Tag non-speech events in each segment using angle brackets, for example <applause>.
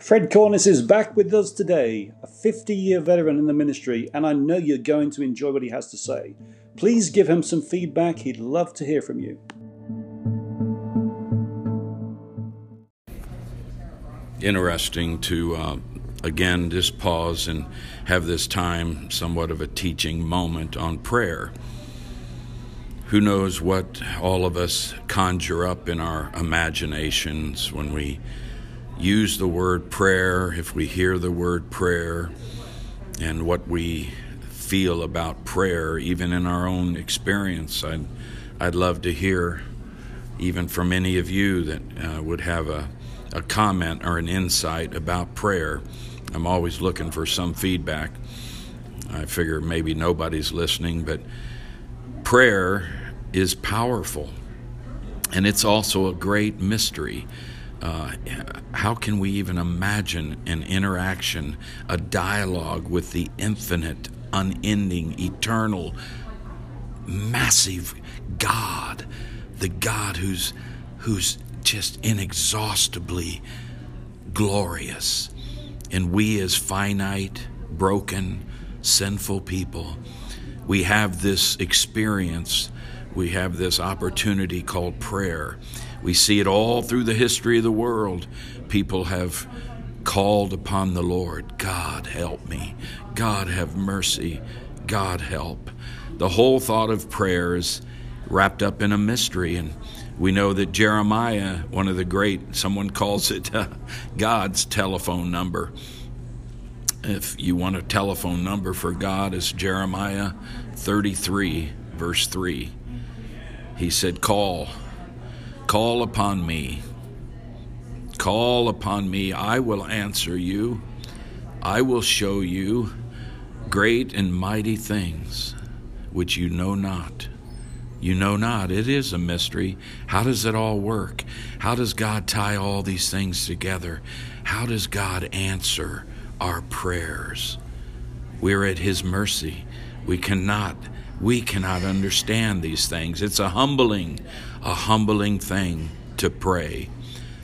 Fred Cornice is back with us today, a 50 year veteran in the ministry, and I know you're going to enjoy what he has to say. Please give him some feedback, he'd love to hear from you. Interesting to uh, again just pause and have this time, somewhat of a teaching moment on prayer. Who knows what all of us conjure up in our imaginations when we use the word prayer, if we hear the word prayer, and what we feel about prayer, even in our own experience. I'd, I'd love to hear, even from any of you that uh, would have a, a comment or an insight about prayer. I'm always looking for some feedback. I figure maybe nobody's listening, but prayer is powerful. And it's also a great mystery uh, how can we even imagine an interaction, a dialogue with the infinite, unending, eternal, massive God, the God who's who's just inexhaustibly glorious, and we as finite, broken, sinful people, we have this experience, we have this opportunity called prayer we see it all through the history of the world. People have called upon the Lord God, help me. God, have mercy. God, help. The whole thought of prayer is wrapped up in a mystery. And we know that Jeremiah, one of the great, someone calls it uh, <laughs> God's telephone number. If you want a telephone number for God, it's Jeremiah 33, verse 3. He said, Call Call upon me. Call upon me. I will answer you. I will show you great and mighty things which you know not. You know not. It is a mystery. How does it all work? How does God tie all these things together? How does God answer our prayers? We're at His mercy. We cannot we cannot understand these things. It's a humbling, a humbling thing to pray.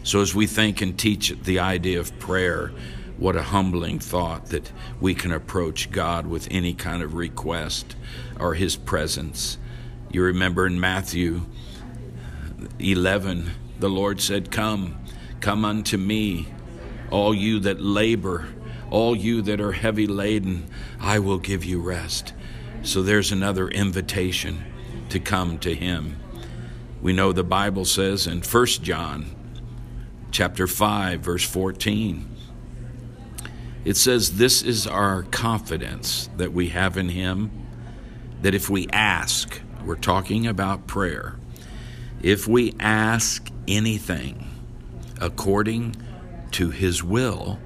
So, as we think and teach the idea of prayer, what a humbling thought that we can approach God with any kind of request or His presence. You remember in Matthew 11, the Lord said, Come, come unto me, all you that labor, all you that are heavy laden, I will give you rest. So there's another invitation to come to him. We know the Bible says in 1 John chapter 5 verse 14 it says this is our confidence that we have in him that if we ask we're talking about prayer if we ask anything according to his will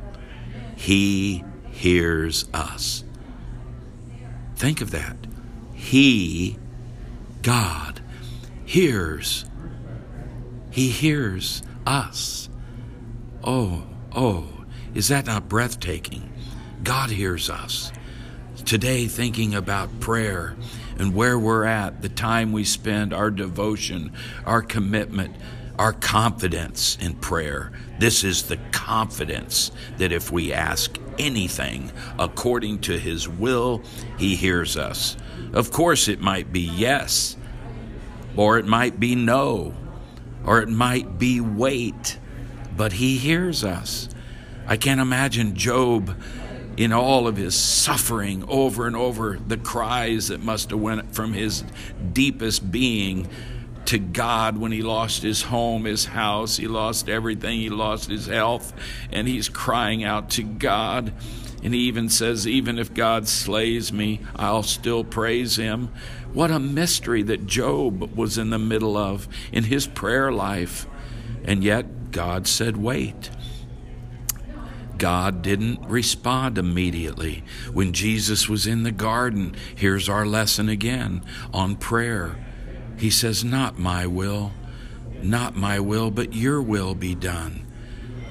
he hears us Think of that. He, God, hears. He hears us. Oh, oh, is that not breathtaking? God hears us. Today, thinking about prayer and where we're at, the time we spend, our devotion, our commitment, our confidence in prayer. This is the confidence that if we ask anything according to His will, He hears us. Of course, it might be yes, or it might be no, or it might be wait, but He hears us. I can't imagine Job in all of his suffering over and over the cries that must have went from his deepest being to God when he lost his home, his house, he lost everything, he lost his health, and he's crying out to God. And he even says, Even if God slays me, I'll still praise him. What a mystery that Job was in the middle of in his prayer life. And yet, God said, Wait. God didn't respond immediately. When Jesus was in the garden, here's our lesson again on prayer. He says, Not my will, not my will, but your will be done.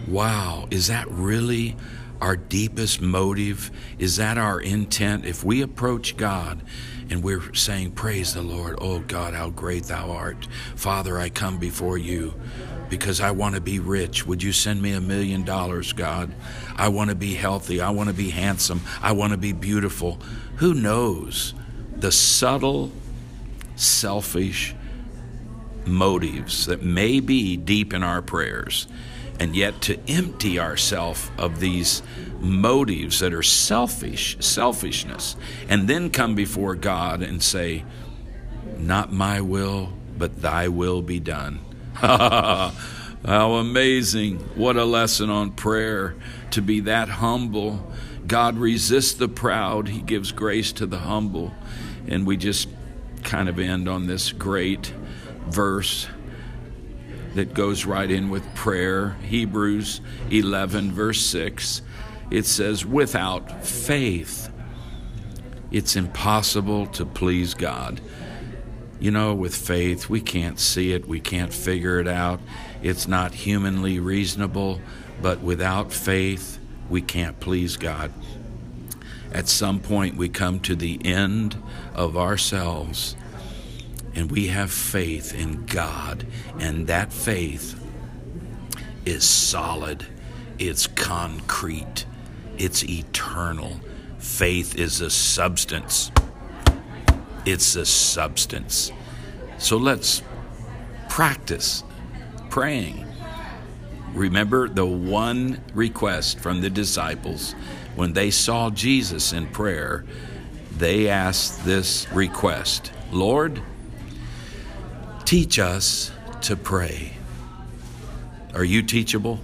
Wow, is that really our deepest motive? Is that our intent? If we approach God and we're saying, Praise the Lord. Oh God, how great thou art. Father, I come before you because I want to be rich. Would you send me a million dollars, God? I want to be healthy. I want to be handsome. I want to be beautiful. Who knows the subtle, selfish motives that may be deep in our prayers? And yet, to empty ourselves of these motives that are selfish, selfishness, and then come before God and say, Not my will, but thy will be done. <laughs> How amazing. What a lesson on prayer to be that humble. God resists the proud, He gives grace to the humble. And we just kind of end on this great verse that goes right in with prayer. Hebrews 11, verse 6. It says, Without faith, it's impossible to please God. You know, with faith, we can't see it, we can't figure it out. It's not humanly reasonable, but without faith, we can't please God. At some point, we come to the end of ourselves and we have faith in God, and that faith is solid, it's concrete, it's eternal. Faith is a substance. It's a substance. So let's practice praying. Remember the one request from the disciples when they saw Jesus in prayer, they asked this request Lord, Teach us to pray. Are you teachable?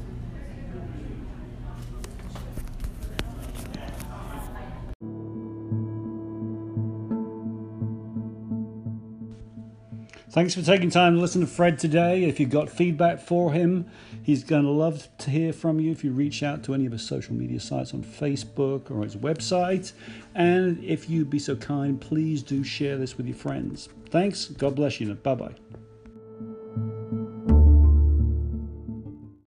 Thanks for taking time to listen to Fred today. If you've got feedback for him, he's going to love to hear from you if you reach out to any of his social media sites on Facebook or his website. And if you'd be so kind, please do share this with your friends. Thanks. God bless you. Bye bye.